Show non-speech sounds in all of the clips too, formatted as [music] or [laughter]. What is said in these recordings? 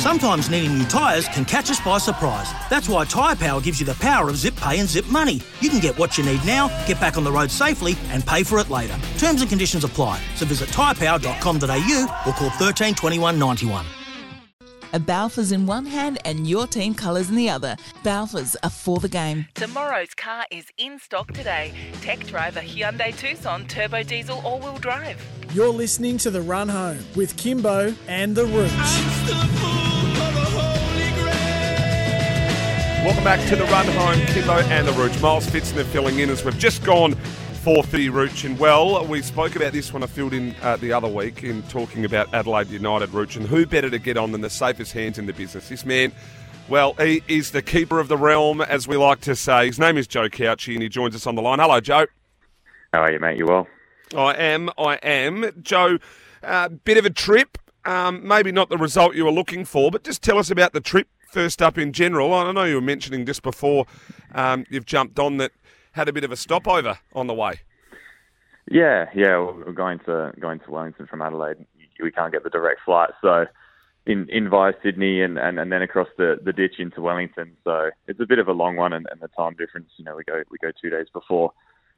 Sometimes needing new tyres can catch us by surprise. That's why Tyre Power gives you the power of zip pay and zip money. You can get what you need now, get back on the road safely, and pay for it later. Terms and conditions apply. So visit tyrepower.com.au or call 13 21 91. A Balfours in one hand and your team colours in the other. Balfours are for the game. Tomorrow's car is in stock today. Tech driver Hyundai Tucson turbo diesel all-wheel drive. You're listening to The Run Home with Kimbo and The Rooch. Welcome back to the run home, Kimbo and the Rooch. Miles Fitzner filling in as we've just gone 4.30 Rooch. And well, we spoke about this when I filled in uh, the other week in talking about Adelaide United Rooch. And who better to get on than the safest hands in the business? This man, well, he is the keeper of the realm, as we like to say. His name is Joe Gauci and he joins us on the line. Hello, Joe. How are you, mate? You well? I am, I am. Joe, uh, bit of a trip. Um, maybe not the result you were looking for, but just tell us about the trip first up in general. I know you were mentioning just before um, you've jumped on that had a bit of a stopover on the way. Yeah, yeah, we're going to going to Wellington from Adelaide. We can't get the direct flight, so in in via Sydney and, and, and then across the, the ditch into Wellington. So it's a bit of a long one, and, and the time difference. You know, we go we go two days before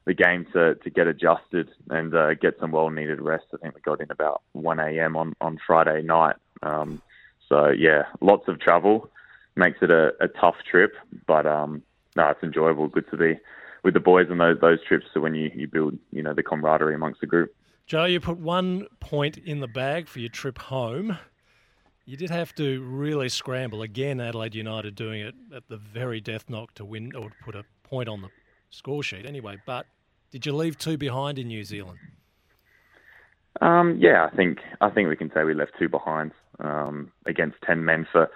the game to, to get adjusted and uh, get some well needed rest. I think we got in about 1 a.m. on on Friday night. Um, so yeah, lots of travel makes it a, a tough trip, but um, no, it's enjoyable. Good to be with the boys on those those trips. So when you, you build, you know, the camaraderie amongst the group. Joe, you put one point in the bag for your trip home. You did have to really scramble again. Adelaide United doing it at the very death knock to win or to put a point on the score sheet. Anyway, but did you leave two behind in New Zealand? Um, yeah, I think I think we can say we left two behind um, against ten men for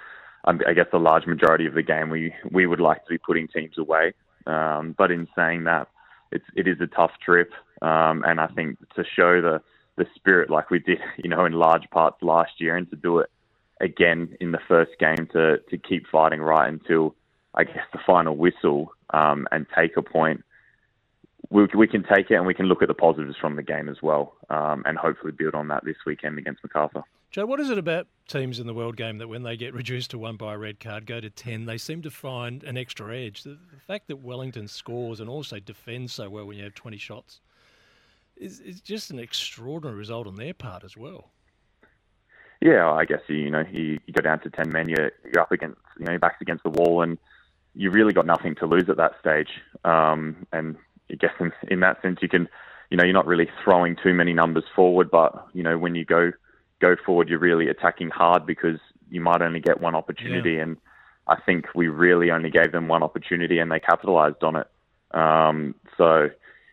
I guess the large majority of the game we we would like to be putting teams away. Um, but in saying that, it's it is a tough trip, um, and I think to show the the spirit like we did, [laughs] you know, in large parts last year, and to do it again in the first game to to keep fighting right until I guess the final whistle um, and take a point. We, we can take it and we can look at the positives from the game as well, um, and hopefully build on that this weekend against Macarthur. Joe, what is it about teams in the world game that when they get [laughs] reduced to one by a red card, go to 10, they seem to find an extra edge? The, the fact that Wellington scores and also defends so well when you have 20 shots is, is just an extraordinary result on their part as well. Yeah, I guess you know you, you go down to ten men, you're, you're up against you know your back's against the wall, and you've really got nothing to lose at that stage. Um, and I guess in, in that sense, you can, you know, you're not really throwing too many numbers forward, but you know when you go go forward, you're really attacking hard because you might only get one opportunity. Yeah. And I think we really only gave them one opportunity and they capitalized on it. Um, so,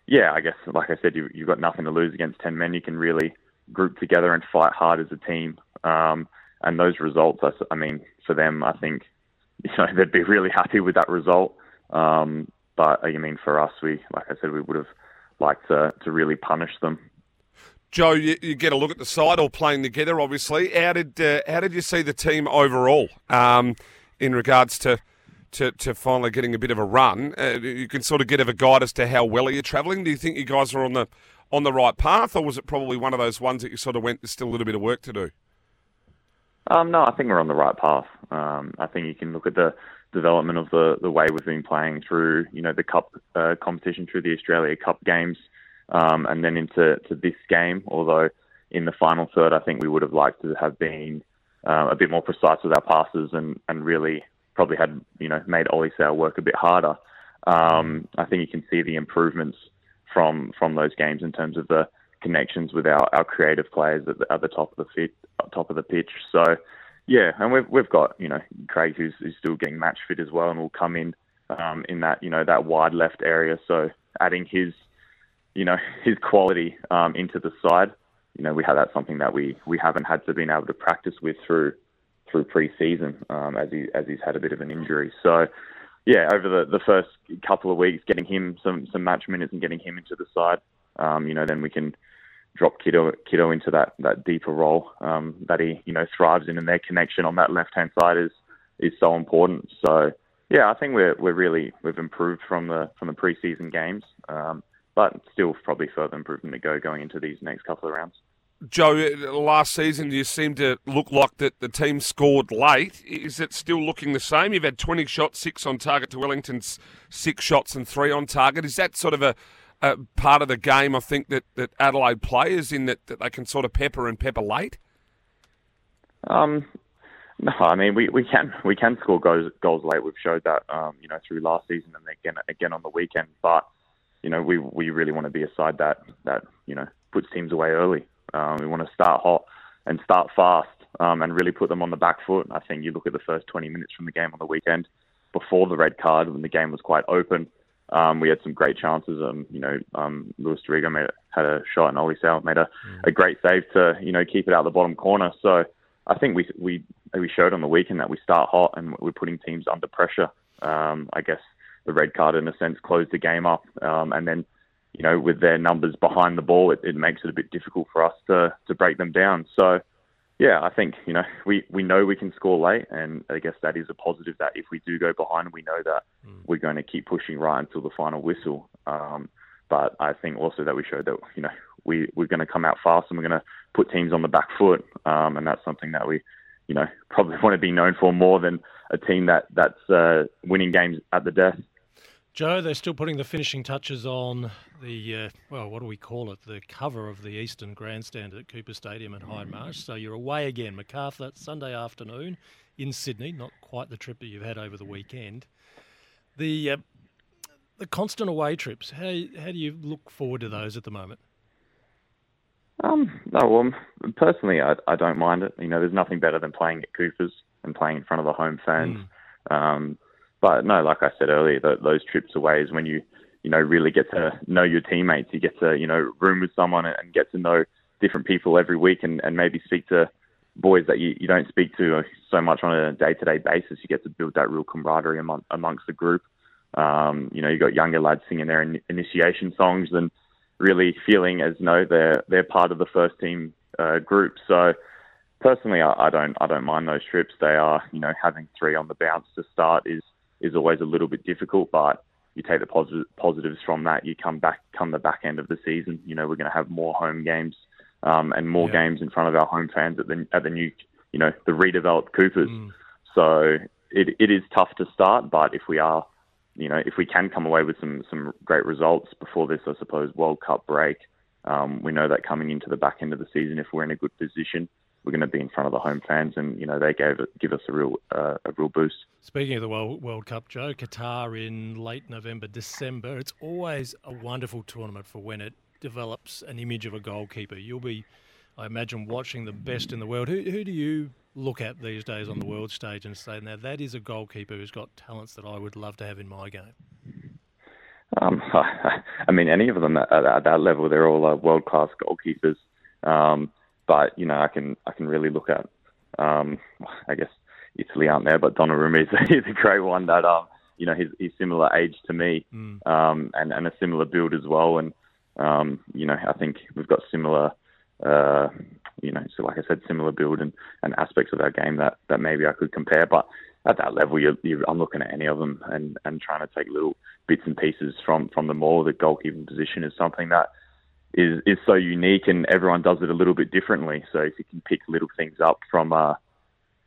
yeah, I guess, like I said, you, you've got nothing to lose against 10 men. You can really group together and fight hard as a team. Um, and those results, I, I mean, for them, I think, [laughs] you know, they'd be really happy with that result. Um, but I mean, for us, we, like I said, we would have liked to, to really punish them Joe, you, you, get a look at the side all playing together. Obviously, how did uh, how did you see the team overall um, in regards to, to, to finally getting a bit of a run? Uh, you can sort of get a guide as to how well are you travelling. Do you think you guys are on the on the right path, or was it probably one of those ones that you sort of went? There's still a little bit of work to do. Um, no, I think we're on the right path. Um, I think you can look at the development of the the way we've been playing through, you know, the cup uh, competition through the Australia Cup games um, and then into to this game. Although in the final third, I think we would have liked to have been uh, a bit more precise with our passes and, and really probably had you know made Ollie Sail work a bit harder. Um, I think you can see the improvements from from those games in terms of the connections with our, our creative players at the, at the top of the fit, top of the pitch. So yeah, and we've we've got you know Craig who's, who's still getting match fit as well, and will come in um, in that you know that wide left area. So adding his you know, [laughs] his quality um, into the side. You know, we have that's something that we, we haven't had to been able to practice with through through pre-season um, as he as he's had a bit of an injury. So yeah, over the, the first couple of weeks, getting him some some match minutes and getting him into the side, um, you know, then we can drop Kitto Kitto into that that deeper role um, that he you know thrives in, and their connection on that left hand side is is so important. So yeah, I think we're we're really we've improved from the from the preseason games, um, but still probably further improvement to go going into these next couple of rounds. Joe, last season you seemed to look like that the team scored late. Is it still looking the same? You've had 20 shots, six on target to Wellington's six shots and three on target. Is that sort of a, a part of the game, I think, that, that Adelaide players in that, that they can sort of pepper and pepper late? Um, no, I mean we, we can we can score goals goals late. We've showed that um, you know through last season and again again on the weekend. But you know we we really want to be a side that that you know puts teams away early. Um, we want to start hot and start fast um, and really put them on the back foot. I think you look at the first 20 minutes from the game on the weekend before the red card when the game was quite open. Um, we had some great chances. Um, you know, um, Louis D'Arrigo made, had a shot and Ollie Sail made a, mm. a great save to, you know, keep it out the bottom corner. So I think we, we, we showed on the weekend that we start hot and we're putting teams under pressure. Um, I guess the red card, in a sense, closed the game up. Um, and then you know, with their numbers behind the ball, it, it makes it a bit difficult for us to to break them down. So, yeah, I think you know we we know we can score late, and I guess that is a positive. That if we do go behind, we know that mm. we're going to keep pushing right until the final whistle. Um, but I think also that we showed that you know we we're going to come out fast and we're going to put teams on the back foot, um, and that's something that we you know [laughs] probably want to be known for more than a team that that's uh, winning games at the death. Joe, they're still putting the finishing touches on the, uh, well, what do we call it? The cover of the Eastern Grandstand at Coopers Stadium at Hindmarsh. So you're away again, Macarthur, Sunday afternoon in Sydney. Not quite the trip that you've had over the weekend. The uh, the constant away trips. How how do you look forward to those at the moment? Um, no, well, personally, I, I don't mind it. You know, there's nothing better than playing at Coopers and playing in front of the home fans. Mm. Um, but no, like I said earlier, the, those trips away is when you, you know, really get to know your teammates. You get to, you know, room with someone and get to know different people every week and, and maybe speak to boys that you, you don't speak to so much on a day-to-day basis. You get to build that real camaraderie among, amongst the group. Um, you know, you got younger lads singing their in, initiation songs and really feeling as though they're they're part of the first team uh, group. So personally, I, I don't I don't mind those trips. They are, you know, having three on the bounce to start is is always a little bit difficult, but you take the positive, positives from that. You come back, come the back end of the season. You know, we're going to have more home games um, and more yeah. games in front of our home fans at the at the new, you know, the redeveloped Coopers. Mm. So it it is tough to start, but if we are, you know, if we can come away with some some great results before this, I suppose World Cup break, um, we know that coming into the back end of the season, if we're in a good position, we're going to be in front of the home fans, and you know they gave it, give us a real uh, a real boost. Speaking of the World, World Cup, Joe, Qatar in late November, December. It's always a wonderful tournament for when it develops an image of a goalkeeper. You'll be, I imagine, watching the best in the world. Who, who do you look at these days on the world stage and say, now that is a goalkeeper who's got talents that I would love to have in my game? Um, [laughs] I mean, any of them at, at that level, they're all uh, world class goalkeepers. Um, but you know, I can I can really look at, um, I guess Italy aren't there, but Donnarumma is, [laughs] is a great one that um, you know he's, he's similar age to me, mm. um, and and a similar build as well, and um, you know I think we've got similar. Uh, you know, so like I said, similar build and, and aspects of our game that, that maybe I could compare. But at that level, you're, you're, I'm looking at any of them and, and trying to take little bits and pieces from, from them all. The goalkeeping position is something that is is so unique, and everyone does it a little bit differently. So if you can pick little things up from uh,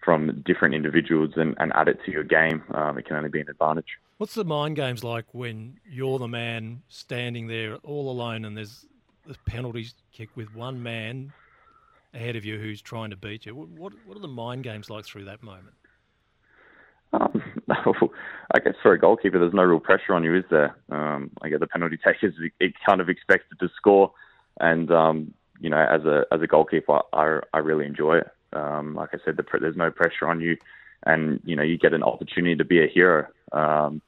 from different individuals and, and add it to your game, um, it can only be an advantage. What's the mind games like when you're the man standing there all alone, and there's the penalty kick with one man ahead of you who's trying to beat you? What what are the mind games like through that moment? Um, [laughs] I guess for a goalkeeper, there's no real pressure on you, is there? Um, I guess the penalty [laughs] takers it kind of expected to score, and um, you know, as a as a goalkeeper, I I really enjoy it. Um, like I said, the, there's no pressure on you, and you know, you get an opportunity to be a hero. Um,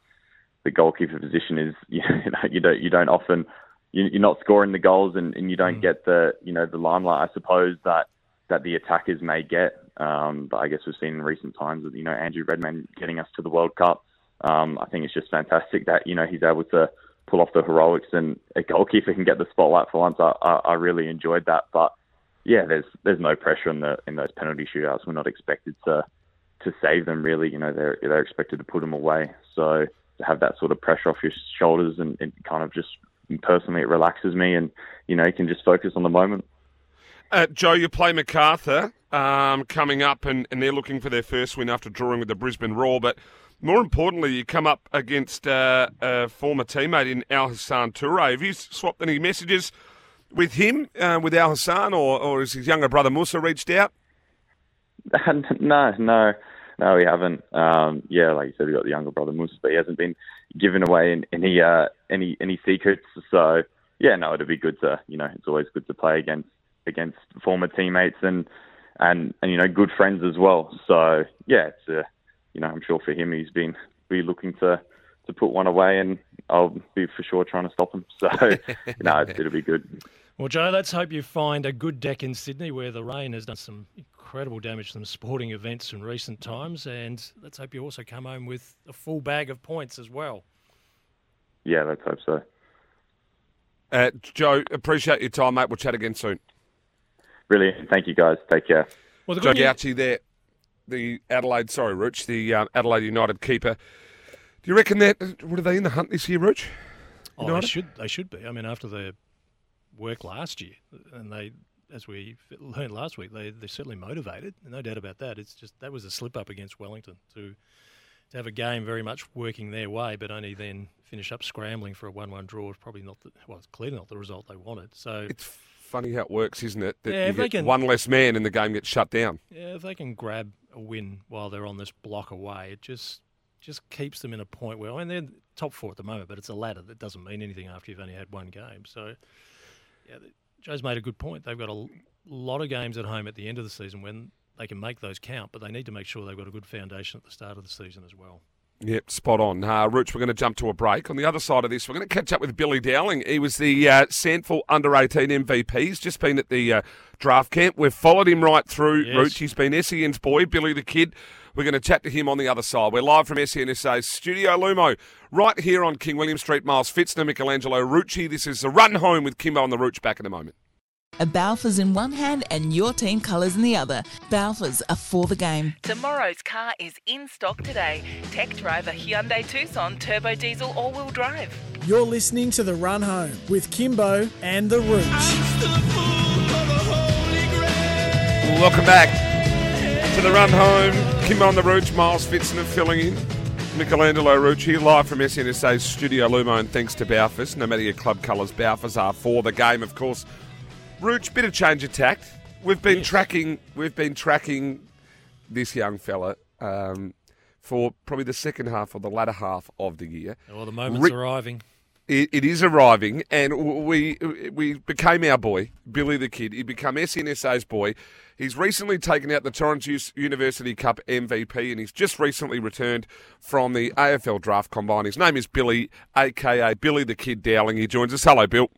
the goalkeeper position is [laughs] you know you don't you don't often you're not scoring the goals and, and you don't mm. get the you know the limelight I suppose that that the attackers may get Um, but I guess we've seen in recent times with you know Andrew Redmayne getting us to the World Cup. Um, I think it's just fantastic that you know he's able to pull off the heroics and a goalkeeper can get the spotlight for once. I, I, I really enjoyed that. But yeah, there's there's no pressure in the in those penalty shootouts. We're not expected to to save them really. You know they're they're expected to put them away. So to have that sort of pressure off your shoulders and, and kind of just personally it relaxes me and you know you can just focus on the moment. Uh, Joe, you play Macarthur um, coming up, and, and they're looking for their first win after drawing with the Brisbane Roar. But more importantly, you come up against uh, a former teammate in Al Hassan Toure. Have you swapped any messages with him, uh, with Al Hassan, or, or has his younger brother Musa reached out? [laughs] no, no, no, we haven't. Um, yeah, like you said, we got the younger brother Musa, but he hasn't been given away any uh, any any secrets. So yeah, no, it'd be good to you know, it's always good to play against against former teammates and and and you know good friends as well. So yeah, it's uh, you know I'm sure for him he's been be looking to to put one away, and I'll be for sure trying to stop him. [laughs] So you [laughs] no, it'll be good. Well, Joe, let's hope you find a good deck in Sydney where the rain has done some incredible damage to some sporting events in recent times, and let's hope you also come home with a full bag of points as well. Yeah, let's hope so. Uh, Joe, appreciate your time, mate. We'll chat again soon. Brilliant. Thank you, guys. Take care. Well, the Joe Gauci there, the Adelaide, sorry, Rooch, the um, Adelaide United keeper. Do you reckon that, what are they in the hunt this year, Rooch? Oh, they should, they should be. I mean, after their work last year, and they, as we learned last week, they, they're certainly motivated, no doubt about that. It's just, that was a slip up against Wellington to, to have a game very much working their way, but only then finish up scrambling for a 1 1 draw is probably not, the, well, it's clearly not the result they wanted. So it's funny how it works, isn't it? That Yeah, you get can- one less man and the game gets shut down. Yeah, if they can grab a win while they're on this block away, it just just keeps them in a point where I mean they're top four at the moment, but it's a ladder that doesn't mean anything after you've only had one game. So, yeah, Joe's made a good point. They've got a lot of games at home at the end of the season when they can make those count, but they need to make sure they've got a good foundation at the start of the season as well. Yep, spot on. Uh, Rooch, we're going to jump to a break. On the other side of this, we're going to catch up with Billy Dowling. He was the uh, SANFL under 18 MVP. He's just been at the uh, draft camp. We've followed him right through, Yes. Rooch. He's been SEN's boy, Billy the Kid. We're going to chat to him on the other side. We're live from SENSA's Studio Lumo, right here on King William Street. Miles Fitzner, Michelangelo Rucci. This is the run home with Kimbo and the Rooch back in a moment. A Balfours in one hand and your team colours in the other. Balfours are for the game. Tomorrow's car is in stock today. Tech driver Hyundai Tucson turbo diesel all-wheel drive. You're listening to The Run Home with Kimbo and The Rooch. Welcome back to the run home. Kimbo and the Rooch, Miles Fitzner filling in. Michelangelo Rucci live from SNSA's Studio Lumo, and thanks to Balfours. No matter your club colours, Balfours are for the game, of course. Rooch, bit of change of tact. We've been tracking. We've been tracking this young fella um, for probably the second half or the latter half of the year. Well, the moment's Rick- arriving. It, it is arriving, and we we became our boy, Billy the Kid. He became SNSA's boy. He's recently taken out the Torrens University Cup MVP, and he's just recently returned from the AFL Draft Combine. His name is Billy, aka Billy the Kid Dowling. He joins us. Hello, Bill.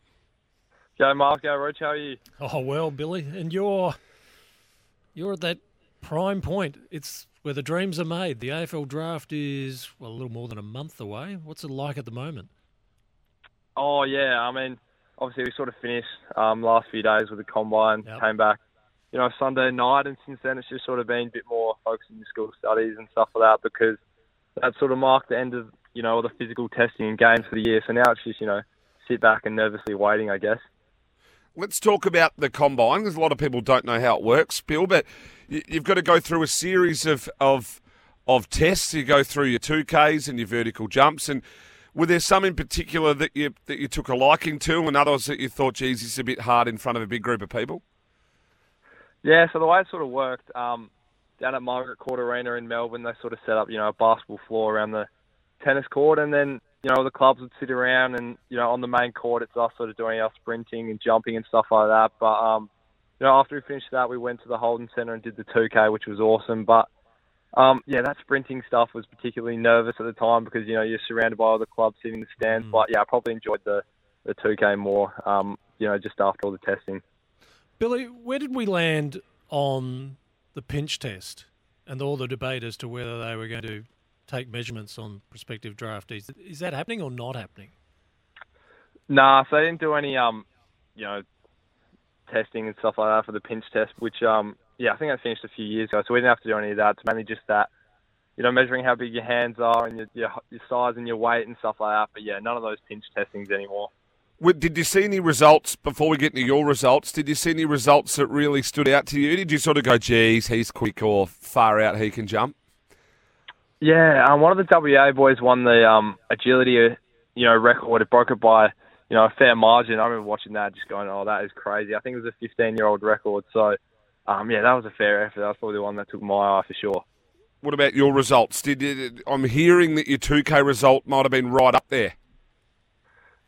Go Mark, go Roach, how are you? Oh well, Billy, and you're you're at that prime point. It's where the dreams are made. The AFL draft is well a little more than a month away. What's it like at the moment? Oh yeah, I mean, obviously we sort of finished um, last few days with the combine, Yep. came back, you know, Sunday night, and since then it's just sort of been a bit more focused on school studies and stuff like that because that sort of marked the end of you know all the physical testing and games for the year. So now it's just you know sit back and nervously waiting, I guess. Let's talk about the combine because a lot of people don't know how it works, Bill. But you- you've got to go through a series of of of tests. You go through your two Ks and your vertical jumps. And were there some in particular that you that you took a liking to, and others that you thought, geez, it's a bit hard in front of a big group of people? Yeah, so the way it sort of worked, um, down at Margaret Court Arena in Melbourne, they sort of set up, you know, a basketball floor around the tennis court, and then, you know, the clubs would sit around, and you know, on the main court, it's us sort of doing our sprinting and jumping and stuff like that. But um, you know, after we finished that, we went to the Holden Centre and did the 2K, which was awesome. But um, yeah, that sprinting stuff was particularly nervous at the time because you know you're surrounded by all the clubs sitting in the stands. But yeah, I probably enjoyed the the 2K more. Um, you know, just after all the testing. Billy, where did we land on the pinch test and all the debate as to whether they were going to take measurements on prospective draftees. Is that happening or not happening? Nah, so they didn't do any, um, you know, testing and stuff like that for the pinch test, which, um, yeah, I think I finished a few years ago, so we didn't have to do any of that. It's mainly just that, you know, measuring how big your hands are and your, your, your size and your weight and stuff like that. But yeah, none of those pinch testings anymore. Did you see any results before we get into your results? Did you see any results that really stood out to you? Did you sort of go, "Geez, he's quick," or "Far out, he can jump"? Yeah, um, one of the WA boys won the um, agility, you know, record. It broke it by, you know, a fair margin. I remember watching that, just going, "Oh, that is crazy." I think it was a 15-year-old record. So, um, yeah, that was a fair effort. That was probably the one that took my eye for sure. What about your results? Did you, I'm hearing that your 2K result might have been right up there.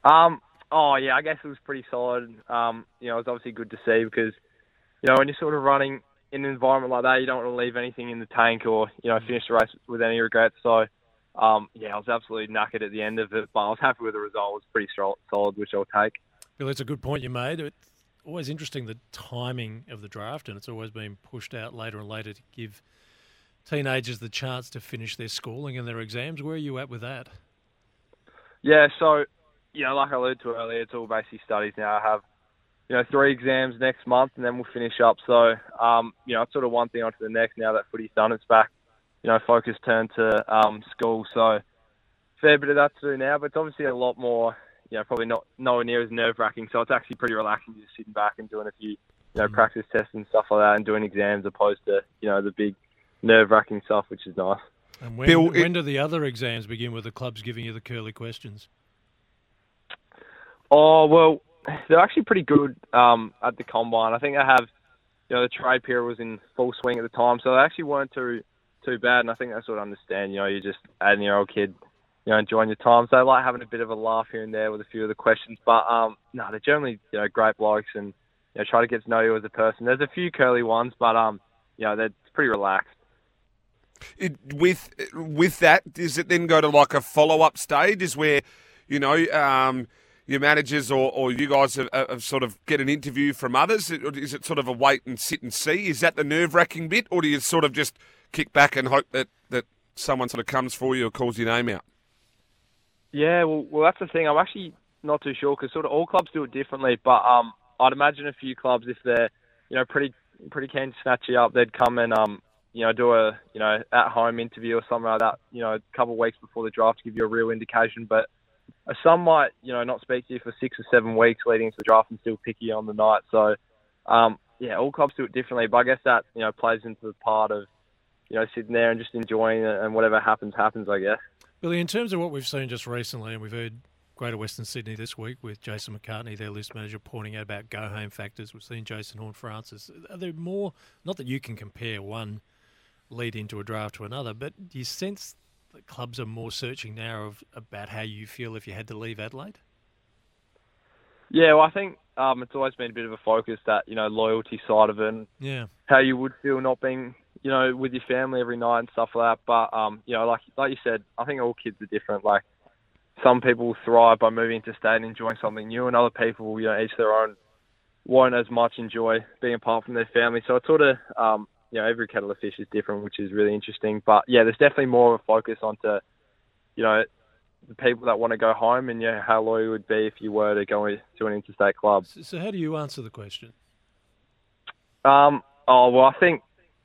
Um, Oh yeah, I guess it was pretty solid. Um, you know, it was obviously good to see because, you know, when you're sort of running in an environment like that, you don't want to leave anything in the tank or you know finish the race with any regrets. So, um, yeah, I was absolutely knackered at the end of it, but I was happy with the result. It was pretty solid, which I'll take. Bill, it's a good point you made. It's always interesting the timing of the draft, and it's always been pushed out later and later to give teenagers the chance to finish their schooling and their exams. Where are you at with that? Yeah, so you know, like I alluded to earlier, it's all basically studies now. I have, you know, three exams next month, and then we'll finish up. So, um, you know, it's sort of one thing onto the next. Now that footy's done, it's back. You know, focus turned to um, school. So, fair bit of that to do now, but it's obviously a lot more. You know, probably not nowhere near as nerve wracking. So it's actually pretty relaxing just sitting back and doing a few, you know, mm-hmm. practice tests and stuff like that, and doing exams opposed to you know the big nerve wracking stuff, which is nice. And when, Bill, when do the other exams begin? With the clubs giving you the curly questions? Oh well, they're actually pretty good um, at the combine. I think they have, you know, the trade period was in full swing at the time, so they actually weren't too too bad. And I think that's what I understand. You know, you're just adding your old kid, you know, enjoying your time. So they like having a bit of a laugh here and there with a few of the questions. But um, no, they're generally you know great blokes and you know try to get to know you as a person. There's a few curly ones, but um, you know, they're pretty relaxed. It, with with that, does it then go to like a follow up stage? Is where you know. Um, your managers or, or you guys have, have, sort of get an interview from others? Is it sort of a wait and sit and see? Is that the nerve wracking bit, or do you sort of just kick back and hope that, that someone sort of comes for you or calls your name out? Yeah, well, well that's the thing. I'm actually not too sure because sort of all clubs do it differently. But um, I'd imagine a few clubs, if they're you know pretty pretty keen to snatch you up, they'd come and um, you know do a you know at home interview or something like that. You know, a couple of weeks before the draft to give you a real indication, but some might, you know, not speak to you for six or seven weeks leading to the draft and still pick you on the night. So, um, yeah, all clubs do it differently, but I guess that you know plays into the part of you know sitting there and just enjoying it, and whatever happens, happens. I guess. Billy, in terms of what we've seen just recently, and we've heard Greater Western Sydney this week with Jason McCartney, their list manager, pointing out about go home factors. We've seen Jason Horne-Francis. Are there more? Not that you can compare one lead into a draft to another, but do you sense clubs are more searching now of about how you feel if you had to leave Adelaide? Yeah, well, I think um, it's always been a bit of a focus that you know loyalty side of it, and yeah, how you would feel not being you know with your family every night and stuff like that. But um, you know, like like you said, I think all kids are different. Like some people thrive by moving to state and enjoying something new, and other people, you know, each their own, won't as much enjoy being apart from their family. So it's sort of um, you know, every kettle of fish is different, which is really interesting. But yeah, there's definitely more of a focus onto, you know, the people that want to go home and yeah, how loyal you would be if you were to go to an interstate club. So, how do you answer the question? Um, oh well, I think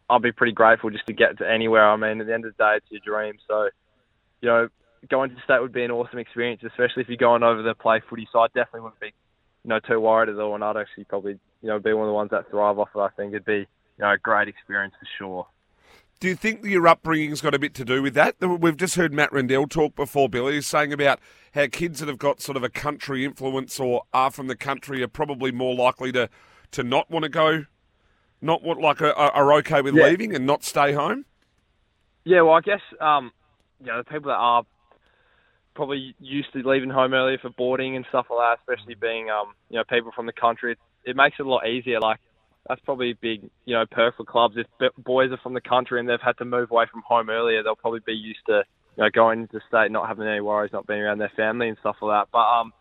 I'll be pretty grateful just to get to anywhere. I mean, at the end of the day, it's your dream. So, you know, going to state would be an awesome experience, especially if you're going over to play footy. So I definitely wouldn't be, you know, too worried at all, and I'd actually probably, you know, be one of the ones that thrive off it. I think it'd be you know, a great experience for sure. Do you think your upbringing's got a bit to do with that? We've just heard Matt Rendell talk before, Billy, saying about how kids that have got sort of a country influence or are from the country are probably more likely to, to not want to go, not what like are, are okay with yeah. leaving and not stay home. Yeah, well, I guess um, you know the people that are probably used to leaving home earlier for boarding and stuff like that, especially being um, you know people from the country, it, it makes it a lot easier. Like that's probably a big, you know, perk for clubs. If boys are from the country and they've had to move away from home earlier, they'll probably be used to, you know, going into state, not having any worries, not being around their family and stuff like that. But um,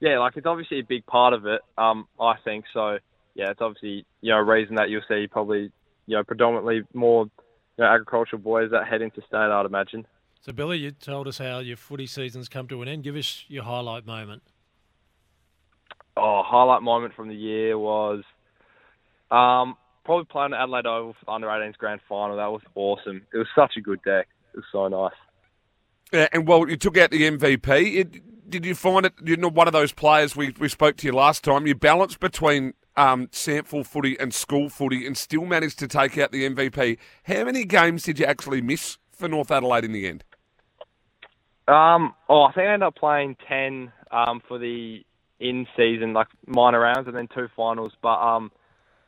yeah, like it's obviously a big part of it. Um, I think so. Yeah, it's obviously you know a reason that you'll see probably you know predominantly more you know, agricultural boys that head into state. I'd imagine. So, Billy, you told us how your footy season's come to an end. Give us your highlight moment. Oh, highlight moment from the year was um, probably playing at Adelaide Oval for the under 18s grand final. That was awesome. It was such a good deck. It was so nice. Yeah, and well, you took out the MVP. It, did you find it? You're not one of those players we, we spoke to you last time. You balanced between um, SANFL footy and school footy and still managed to take out the MVP. How many games did you actually miss for North Adelaide in the end? Um, oh, I think I ended up playing 10 um, for the in season, like minor rounds, and then two finals. But um,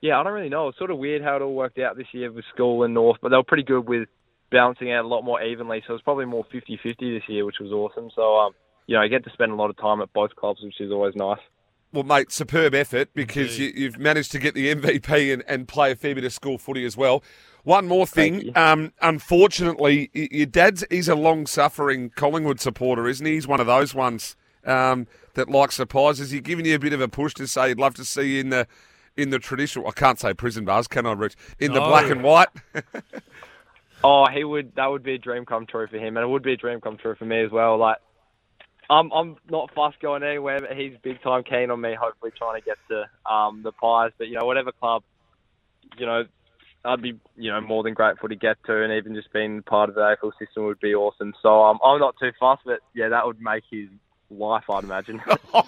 yeah, I don't really know. It's sort of weird how it all worked out this year with school and North, but they were pretty good with balancing out a lot more evenly. So it was probably more 50-50 this year, which was awesome. So um, you know, you get to spend a lot of time at both clubs, which is always nice. Well, mate, superb effort because you, you've managed to get the MVP and, and play a fair bit of school footy as well. One more thing. Um, unfortunately, your dad's he's a long-suffering Collingwood supporter, isn't he? He's one of those ones um, that likes surprises. He's giving you a bit of a push to say he'd love to see you in the in the traditional. I can't say prison bars, can I, Rich? In the No. black and white. [laughs] Oh, he would. That would be a dream come true for him, and it would be a dream come true for me as well. Like, I'm I'm not fussed going anywhere, but he's big time keen on me. Hopefully, trying to get to um the Pies. But you know, whatever club, you know, I'd be you know more than grateful to get to, and even just being part of the AFL system would be awesome. So um, I'm not too fussed, but yeah, that would make his life, I'd imagine. [laughs] [laughs]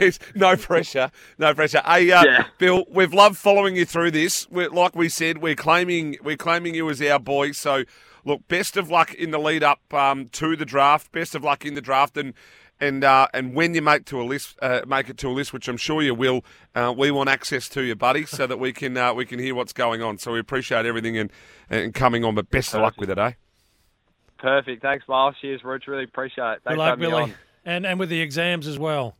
It's no pressure, no pressure. Hey, uh, Yeah. Bill, we've loved following you through this. We're, like we said, we're claiming we're claiming you as our boy. So, look, best of luck in the lead up um, to the draft. Best of luck in the draft, and and uh, and when you make to a list, uh, make it to a list, which I'm sure you will. Uh, we want access to you, buddy, so that we can uh, we can hear what's going on. So we appreciate everything and and coming on. But best of luck with it, eh? Perfect. Thanks, Miles. Cheers, Rich. Really appreciate it. Thanks Good for luck, having me Billy. on. And, and with the exams as well.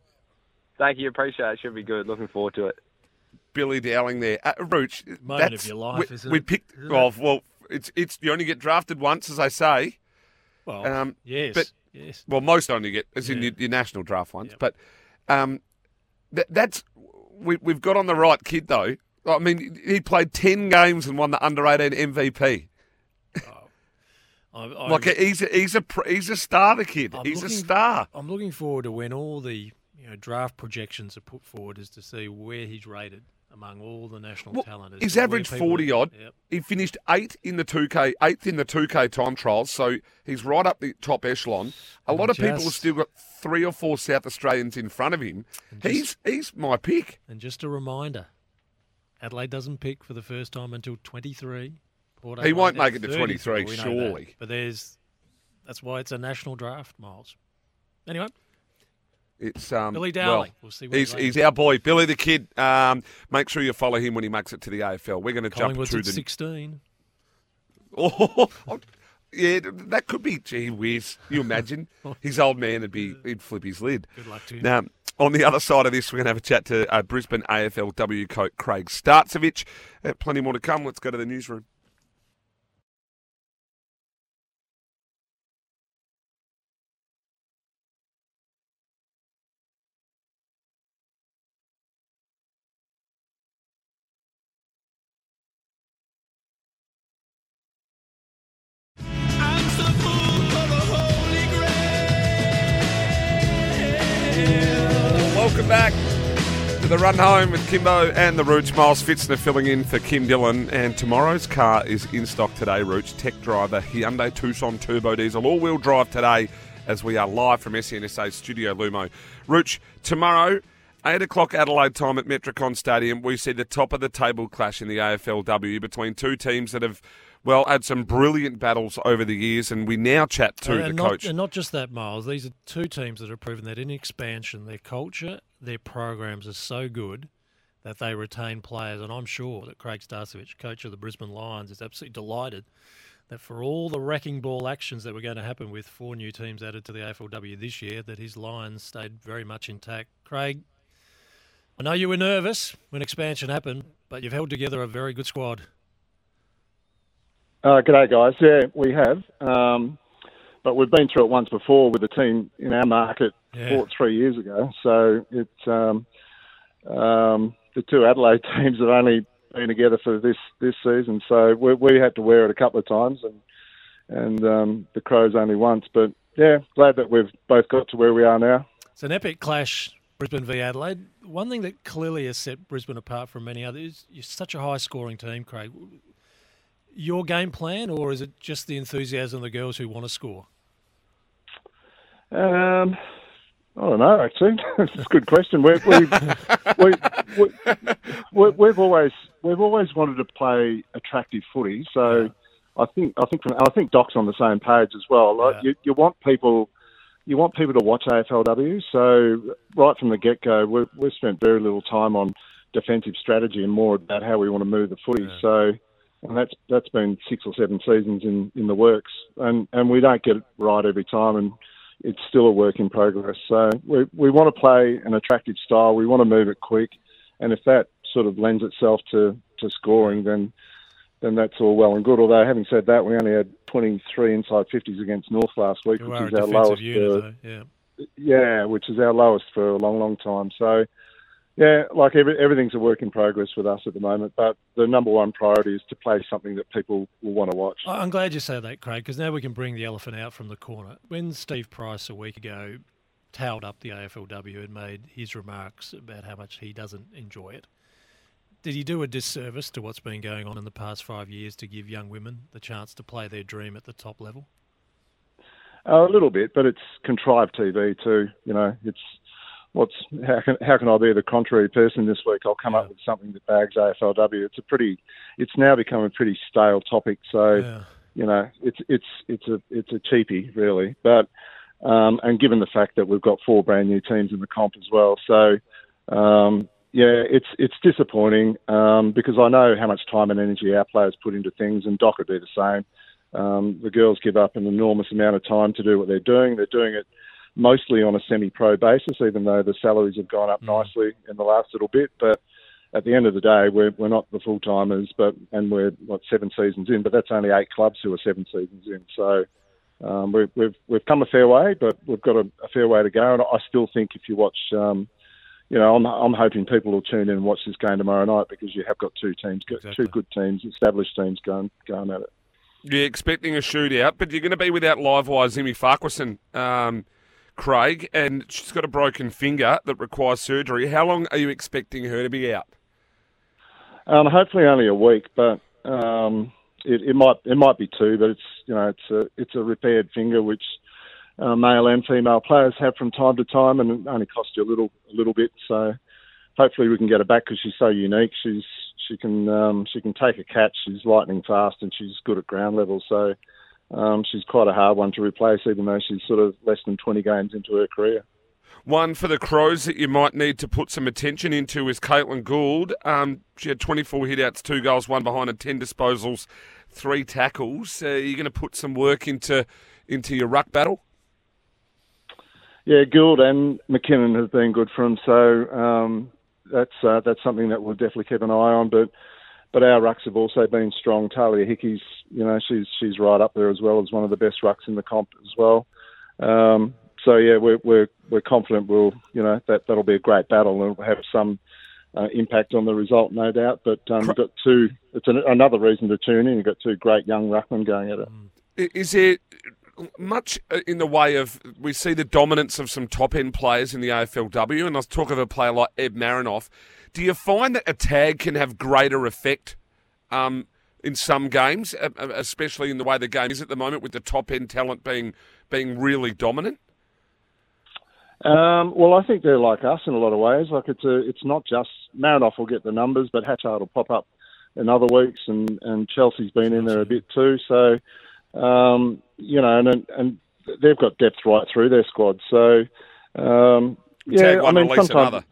Thank you. Appreciate it. Should be good. Looking forward to it. Billy Dowling there. Uh, Rooch, Moment that's- of your life, we, isn't we it? picked. Isn't well, it? well, it's it's you only get drafted once, as I say. Well, Um, yes, but yes. well, most only get as in your, your national draft ones. But um, that, that's we, we've got on the right kid though. I mean, he played ten games and won the under eighteen MVP. I, I, Like he's a, he's a he's a star, the kid. I'm he's a star. I'm looking forward to when all the you know draft projections are put forward, is to see where he's rated among all the national Well, talent. as he's averaged forty odd. Yep. He finished eighth in the two k, eighth in the two k time trials. So he's right up the top echelon. A lot of people have still got three or four South Australians in front of him. He's he's my pick. And just a reminder, Adelaide doesn't pick for the first time until 23. He won't make it to 23, we know that. surely. But there's that's why it's a national draft, Miles. Anyway, It's um, Billy well, We'll see he's, he's our boy, Billy the Kid. Um, make sure you follow him when he makes it to the AFL. We're going to jump at the 16. Oh, [laughs] yeah, that could be. Gee whiz, you imagine [laughs] his old man would be he'd flip his lid. Good luck to him. Now, on the other side of this, we're going to have a chat to uh, Brisbane AFLW coach Craig Starcevich. Uh, plenty more to come. Let's go to the newsroom. The run home with Kimbo and the Rooch. Miles Fitzner filling in for Kim Dillon. And tomorrow's car is in stock today, Rooch. Tech driver, Hyundai Tucson Turbo Diesel, all wheel drive today as we are live from SNSA Studio Lumo. Rooch, tomorrow, 8 o'clock Adelaide time at Metricon Stadium, we see the top of the table clash in the AFLW between two teams that have, well, had some brilliant battles over the years. And we now chat to and, the not, coach. and not just that, Miles. These are two teams that have proven that in expansion, their culture, their programs are so good that they retain players. And I'm sure that Craig Starcevich, coach of the Brisbane Lions, is absolutely delighted that for all the wrecking ball actions that were going to happen with four new teams added to the AFLW this year, that his Lions stayed very much intact. Craig, I know you were nervous when expansion happened, but you've held together a very good squad. Uh, g'day, guys. Yeah, we have. Um, but we've been through it once before with a team in our market Yeah. four, three years ago. So it's um, um, the two Adelaide [laughs] teams have only been together for this this season, so we, we had to wear it a couple of times, and and um, the Crows only once. But yeah, glad that we've both got to where we are now. It's an epic clash, Brisbane v Adelaide. One thing that clearly has set Brisbane apart from many others is you're such a high scoring team, Craig. Your game plan, or is it just the enthusiasm of the girls who want to score? Um, I don't know. Actually, [laughs] it's a good question. We, we, we, we, we, have always we've always wanted to play attractive footy. So I think I think from, I think Doc's on the same page as well. Like yeah. you, you want people you want people to watch AFLW. So right from the get go, we, we've spent very little time on defensive strategy and more about how we want to move the footy. Yeah. So and that's that's been six or seven seasons in, in the works, and and we don't get it right every time, and it's still a work in progress. So we we want to play an attractive style. We want to move it quick, and if that sort of lends itself to to scoring, then then that's all well and good. Although having said that, we only had 23 inside 50s against North last week, you which is our lowest. Unit, for, yeah. yeah, which is our lowest for a long, long time. So yeah, like every, everything's a work in progress with us at the moment, but the number one priority is to play something that people will want to watch. I'm glad you say that, Craig, because now we can bring the elephant out from the corner. When Steve Price a week ago towed up the AFLW and made his remarks about how much he doesn't enjoy it, did he do a disservice to what's been going on in the past five years to give young women the chance to play their dream at the top level? Uh, a little bit, but it's contrived TV too. You know, it's what's how can how can I be the contrary person this week? I'll come yeah. up with something that bags AFLW. It's a pretty, it's now become a pretty stale topic. So, yeah. you know, it's it's it's a it's a cheapie really. But um, and given the fact that we've got four brand new teams in the comp as well, so um, yeah, it's it's disappointing um, because I know how much time and energy our players put into things, and Doc would be the same. Um, the girls give up an enormous amount of time to do what they're doing. They're doing it mostly on a semi-pro basis, even though the salaries have gone up mm. nicely in the last little bit. But at the end of the day, we're we're not the full timers, but and we're what seven seasons in, but that's only eight clubs who are seven seasons in. So um, we, we've we've come a fair way, but we've got a, a, fair way to go. And I still think if you watch. Um, you know, I'm, I'm hoping people will tune in and watch this game tomorrow night because you have got two teams, exactly. two good teams, established teams going going at it. You're expecting a shootout, but you're going to be without Livewire Zimi Farquharson. Um, Craig, and she's got a broken finger that requires surgery. How long are you expecting her to be out? Um, hopefully only a week, but um, it, it, might it might be two. But it's you know it's a it's a repaired finger which uh, male and female players have from time to time, and it only costs you a little a little bit. So hopefully we can get her back because she's so unique. She's she can um, she can take a catch. She's lightning fast and she's good at ground level. So um, she's quite a hard one to replace, even though she's sort of less than 20 games into her career. One for the Crows that you might need to put some attention into is Caitlin Gould. Um, she had 24 hitouts, two goals, one behind, and 10 disposals, three tackles. Uh, are you going to put some work into into your ruck battle? Yeah, Gould and McKinnon have been good for him, so um, that's uh, that's something that we'll definitely keep an eye on. But but our rucks have also been strong. Tahlia Hickie's, you know, she's she's right up there as well as one of the best rucks in the comp as well. Um, so yeah, we're we're we're confident we'll, you know, that that'll be a great battle and it'll have some uh, impact on the result, no doubt. But um, we've got two. It's an, another reason to tune in. You've got two great young ruckmen going at it. Is there much uh, in the way of we see the dominance of some top end players in the AFLW, and let's talk of a player like Eb Marinoff. Do you find that a tag can have greater effect um, in some games, especially in the way the game is at the moment, with the top end talent being being really dominant? Um, well, I think they're like us in a lot of ways. Like it's a, it's not just Marinoff will get the numbers, but Hatchard will pop up in other weeks, and and Chelsea's been in there a bit too. So, um, you know, and and they've got depth right through their squad. So, um, yeah, I mean, sometimes.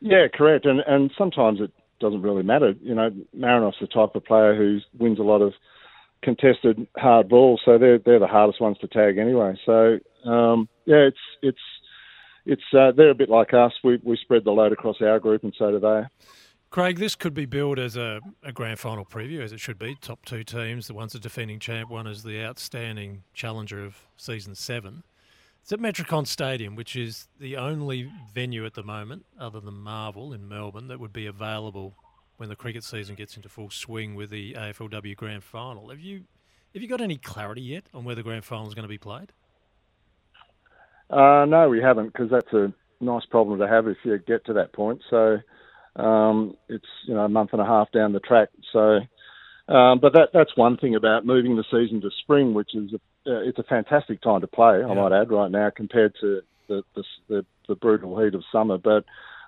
Yeah, correct. And and sometimes it doesn't really matter. You know, Marinoff's the type of player who wins a lot of contested hard balls, so they're they're the hardest ones to tag anyway. So um, yeah, it's it's it's uh, they're a bit like us. We we spread the load across our group, and so do they. Craig, this could be billed as a, a grand final preview, as it should be. Top two teams, the one's a defending champ, one is the outstanding challenger of season seven. It's at Metricon Stadium, which is the only venue at the moment, other than Marvel in Melbourne, that would be available when the cricket season gets into full swing with the AFLW Grand Final. Have you have you got any clarity yet on where the Grand Final is going to be played? Uh, no, we haven't because that's a nice problem to have if you get to that point. So um, it's you know a month and a half down the track. So, um, but that that's one thing about moving the season to spring, which is a, uh, it's a fantastic time to play. I might add right now compared to the the, the the brutal heat of summer, but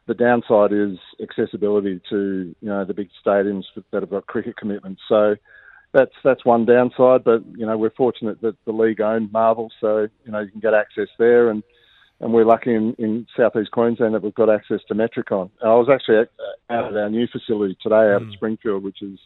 the downside is accessibility to you know the big stadiums that have got cricket commitments. So that's that's one downside. But you know we're fortunate that the league owned Marvel, so you know you can get access there, and and we're lucky in, in southeast Queensland that we've got access to Metricon. I was actually out at our new facility today out Mm. at Springfield, which is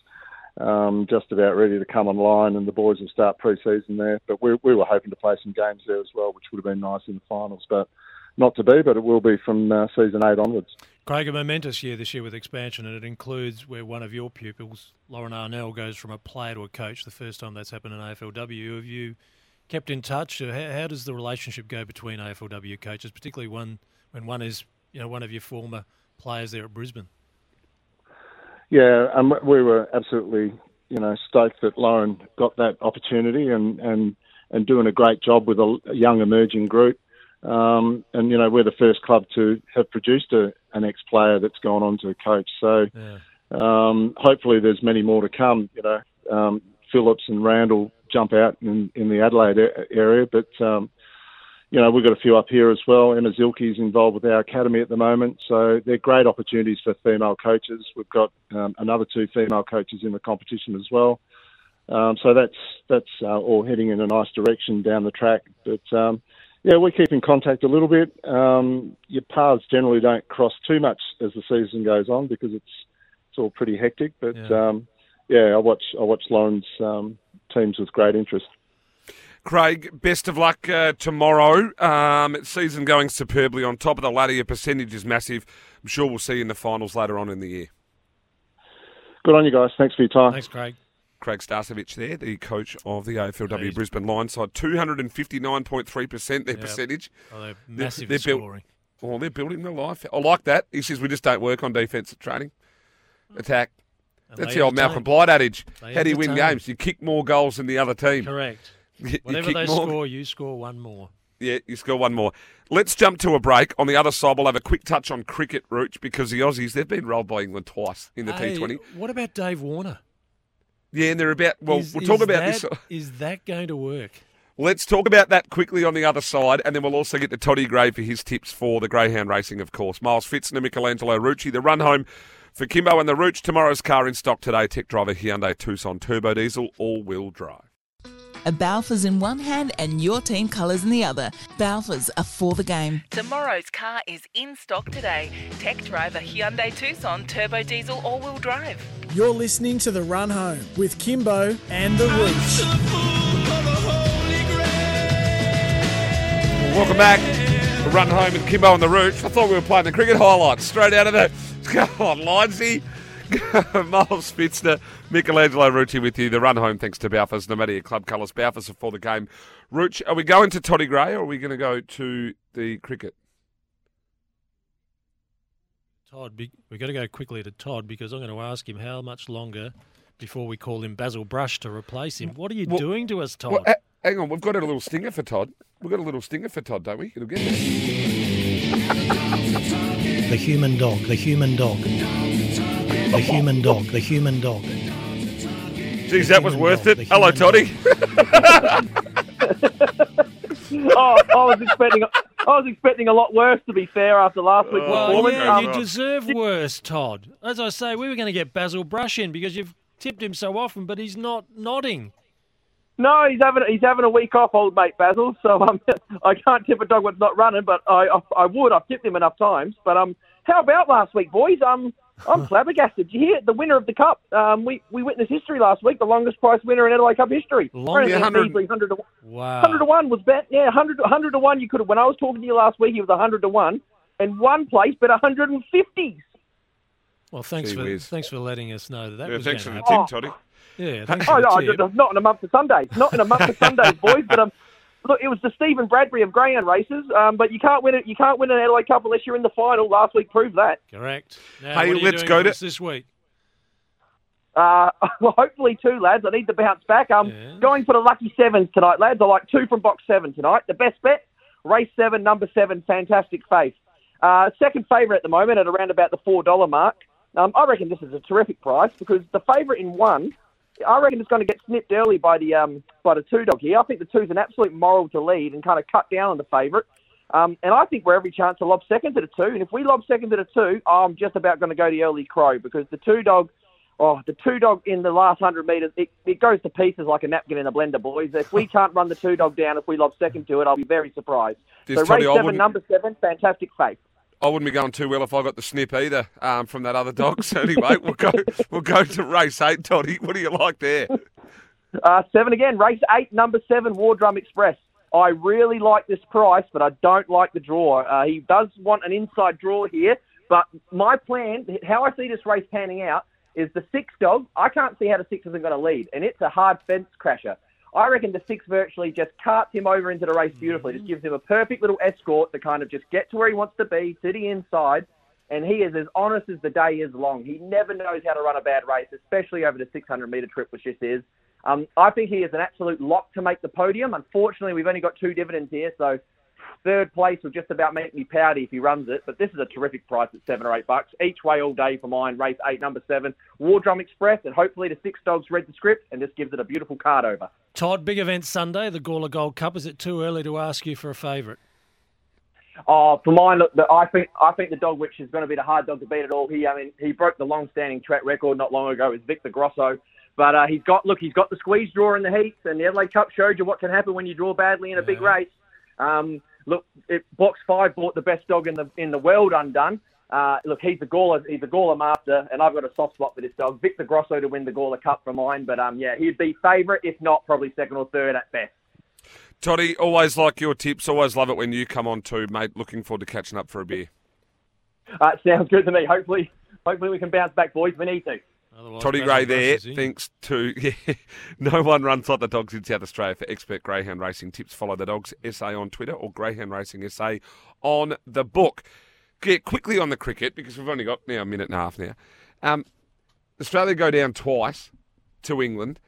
um, just about ready to come online, and the boys will start pre-season there. But we, we were hoping to play some games there as well, which would have been nice in the finals, but not to be. But it will be from uh, season eight onwards. Craig, a momentous year this year with expansion, and it includes where one of your pupils, Lauren Arnell, goes from a player to a coach. The first time that's happened in AFLW. Have you kept in touch? How, how does the relationship go between AFLW coaches, particularly one when one is you know one of your former players there at Brisbane? Yeah, and we were absolutely, you know, stoked that Lauren got that opportunity and and and doing a great job with a, a young emerging group. Um, and you know, we're the first club to have produced a, an ex-player that's gone on to a coach. So Yeah. um, hopefully, there's many more to come. You know, um, Phillips and Randall jump out in, in the Adelaide a- area, but um, you know, we've got a few up here as well. Emma Zilke's involved with our academy at the moment, so they're great opportunities for female coaches. We've got um, another two female coaches in the competition as well. Um, so that's that's uh, all heading in a nice direction down the track. But um, yeah, we keep in contact a little bit. Um, your paths generally don't cross too much as the season goes on because it's it's all pretty hectic. But Yeah. um, yeah, I watch I watch Lauren's um, teams with great interest. Craig, best of luck uh, tomorrow. Um, season going superbly on top of the ladder. Your percentage is massive. I'm sure we'll see you in the finals later on in the year. Good on you guys. Thanks for your time. Thanks, Craig. Craig Starcevich there, the coach of the AFLW He's- Brisbane Lions side. 259.3% their Yeah. percentage. Oh, they're They're- massive they're in built- Oh, they're building their life. I like that. He says we just don't work on defensive training. Attack. That's the old. Malcolm Blight adage. How do you win games? You kick more goals than the other team. Correct. You- [laughs] you Whatever kick they more- score, you score one more. Yeah, you score one more. Let's jump to a break. On the other side, we'll have a quick touch on cricket, Rooch, because the Aussies, they've been rolled by England twice in the Hey, T20. What about Dave Warner? Yeah, and they're about, well, Is- we'll talk about that, this. [laughs] Is that going to work? Let's talk about that quickly on the other side, and then we'll also get to Toddy Gray for his tips for the Greyhound racing, of course. Miles Fitzner, Michelangelo Rucci, the run home for Kimbo and the Rooch. Tomorrow's car in stock today. Tech driver Hyundai Tucson Turbo Diesel, all-wheel drive. A Balfour's in one hand and your team colours in the other. Balfour's are for the game. Tomorrow's car is in stock today. Tech driver Hyundai Tucson Turbo Diesel All Wheel Drive. You're listening to The Run Home with Kimbo and The Rooch. Welcome back. The run home with Kimbo and the Rooch. I thought we were playing the cricket highlights straight out of the. On, Linesy. Miles Spitzner, Michelangelo Rucci with you. The run home thanks to Balfour's, no matter your club colours. Balfour's are for the game. Rooch, are we going to Toddy Gray or are we going to go to the cricket? Todd, we've got to go quickly to Todd because I'm going to ask him how much longer before we call him Basil Brush to replace him. What are you Well- doing to us, Todd? Well, hang on, we've got a little stinger for Todd. We've got a little stinger for Todd, don't we? It'll get there. The human dog, the human dog. The human dog, the human dog. Geez, that was worth it. Hello, Toddy. oh, I was expecting I was expecting a lot worse. To be fair, after last week's well, performance, yeah, Um, you deserve worse, Todd. As I say, we were going to get Basil Brush in because you've tipped him so often, but he's not nodding. No, he's having he's having a week off, old mate Basil. So um, [laughs] I can't tip a dog when it's not running, but I, I I would. I've tipped him enough times. But um, how about last week, boys? Um, I'm [laughs] flabbergasted. Did you hear the winner of the cup? Um, we we witnessed history last week. The longest price winner in Adelaide Cup history. Long- Only Yeah, 100 100 100 to Wow. 100 to 1 was bet. Yeah, 100, 100 to 1 you could have. When I was talking to you last week, he was 100 to 1. And one place bet 150s. Well, thanks Gee for whiz. thanks for letting us know that that Yeah, was thanks for going the to happen. tip, Toddy. Yeah, [laughs] thanks Oh, the no, tip. not in a month of Sundays. Not in a month of Sundays, boys. But um, look, it was the Stephen Bradbury of Greyhound races. Um, but you can't win it. You can't win an Adelaide Cup unless you're in the final. Last week proved that. Correct. Now, Hey, what are let's doing go to- this week. Uh, [laughs] well, hopefully two, lads. I need to bounce back. I'm um, going for the lucky sevens tonight, lads. I like two from box seven tonight. The best bet, race seven, number seven, Fantastic Faith. Uh, second favourite at the moment at around about the $4 mark. Um, I reckon this is a terrific price because the favourite in one, I reckon it's going to get snipped early by the um, by the two dog here. I think the two's an absolute moral to lead and kind of cut down on the favourite. Um, and I think we're every chance to lob second to the two. And if we lob second to the two, I'm just about going to go the early crow because the two dog, oh, the two dog in the last hundred metres, it, it goes to pieces like a napkin in a blender, boys. If we can't run the two dog down, if we lob second to it, I'll be very surprised. This so race seven, number seven, fantastic faith. I wouldn't be going too well if I got the snip either um, from that other dog. [laughs] So anyway, we'll go we'll go to race eight, Toddy. What do you like there? Uh, seven again, race eight, number seven, War Drum Express. I really like this price, but I don't like the draw. Uh, he does want an inside draw here, but my plan, how I see this race panning out, is the six dog. I can't see how the six isn't going to lead, and it's a hard fence crasher. I reckon the six virtually just carts him over into the race beautifully. Just gives him a perfect little escort to kind of just get to where he wants to be, to the inside. And he is as honest as the day is long. He never knows how to run a bad race, especially over the 600 metre trip, which this is. Um, I think he is an absolute lock to make the podium. Unfortunately, we've only got two dividends here, so third place will just about make me pouty if he runs it. But this is a terrific price at seven or eight bucks each way all day for mine. Race eight, number seven, War Drum Express, and hopefully the six dogs read the script and just gives it a beautiful card over. Todd, big event Sunday, the Gawler Gold Cup. Is it too early to ask you for a favourite? Oh, for mine, look, I think I think the dog which is going to be the hard dog to beat at all. He, I mean, he broke the long-standing track record not long ago. Is Victor Grosso. But uh, he's got look, he's got the squeeze draw in the heats, and the Adelaide Cup showed you what can happen when you draw badly in a yeah. big race. Um, look, it, box five bought the best dog in the in the world undone. Uh, look, he's a Gawler, he's a Gawler master, and I've got a soft spot for this dog. Victor Grosso to win the Gawler Cup for mine, but um, yeah, he'd be favourite, if not probably second or third at best. Toddy, always like your tips. Always love it when you come on too, mate. Looking forward to catching up for a beer. Uh, sounds good to me. Hopefully, hopefully we can bounce back, boys. We need to. Otherwise, Toddy Gray there. Thanks to [laughs] yeah, no one runs like the dogs in South Australia for expert greyhound racing tips. Follow the dogs SA on Twitter or Greyhound Racing SA on the book. Get quickly on the cricket because we've only got now a minute and a half now. Um, Australia go down twice to England,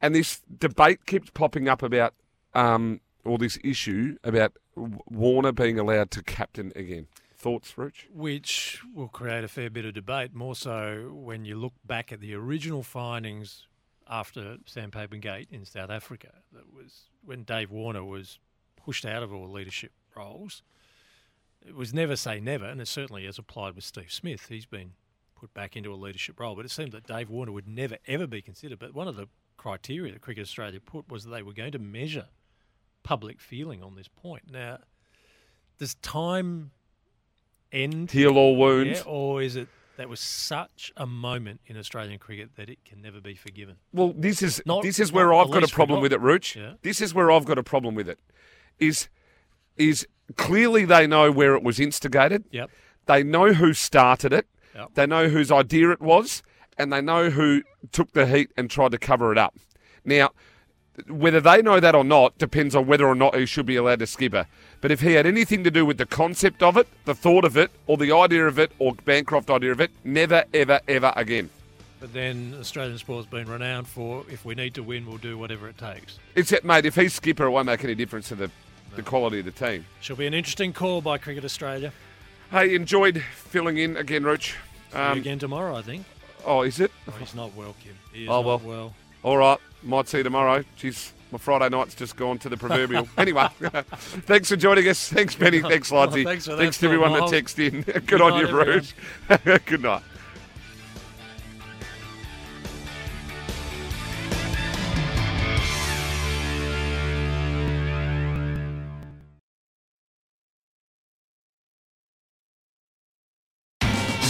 and this debate keeps popping up about um, or this issue about Warner being allowed to captain again. Thoughts, Rich? Which will create a fair bit of debate, more so when you look back at the original findings after Sandpaper Gate in South Africa. That was when Dave Warner was pushed out of all leadership roles. It was never say never, and it certainly has applied with Steve Smith. He's been put back into a leadership role, but it seemed that Dave Warner would never ever be considered. But one of the criteria that Cricket Australia put was that they were going to measure public feeling on this point. Now, does time end. Heal all wounds. Yeah, or is it that was such a moment in Australian cricket that it can never be forgiven? Well, this is not, this is where I've got a problem with it, Rooch. Yeah. This is where I've got a problem with it. Is is clearly they know where it was instigated. Yep. They know who started it. Yep. They know whose idea it was, and they know who took the heat and tried to cover it up. Now, whether they know that or not depends on whether or not he should be allowed to skipper. But if he had anything to do with the concept of it, the thought of it, or the idea of it, or Bancroft idea of it, never, ever, ever again. But then Australian sport's been renowned for if we need to win, we'll do whatever it takes. Except, mate, if he's skipper, it won't make any difference to the, no. the quality of the team. Shall be an interesting call by Cricket Australia. Hey, enjoyed filling in again, Roach. Um, again tomorrow, I think. Oh, is it? Oh, he's not well, Kim. He is oh, well. well. All right. Might see you tomorrow. Jeez, my Friday night's just gone to the proverbial. [laughs] anyway, [laughs] thanks for joining us. Thanks, Benny. [laughs] Thanks. Oh, thanks, thanks to everyone that texted in. Good, Good on you, Rouge. Good night.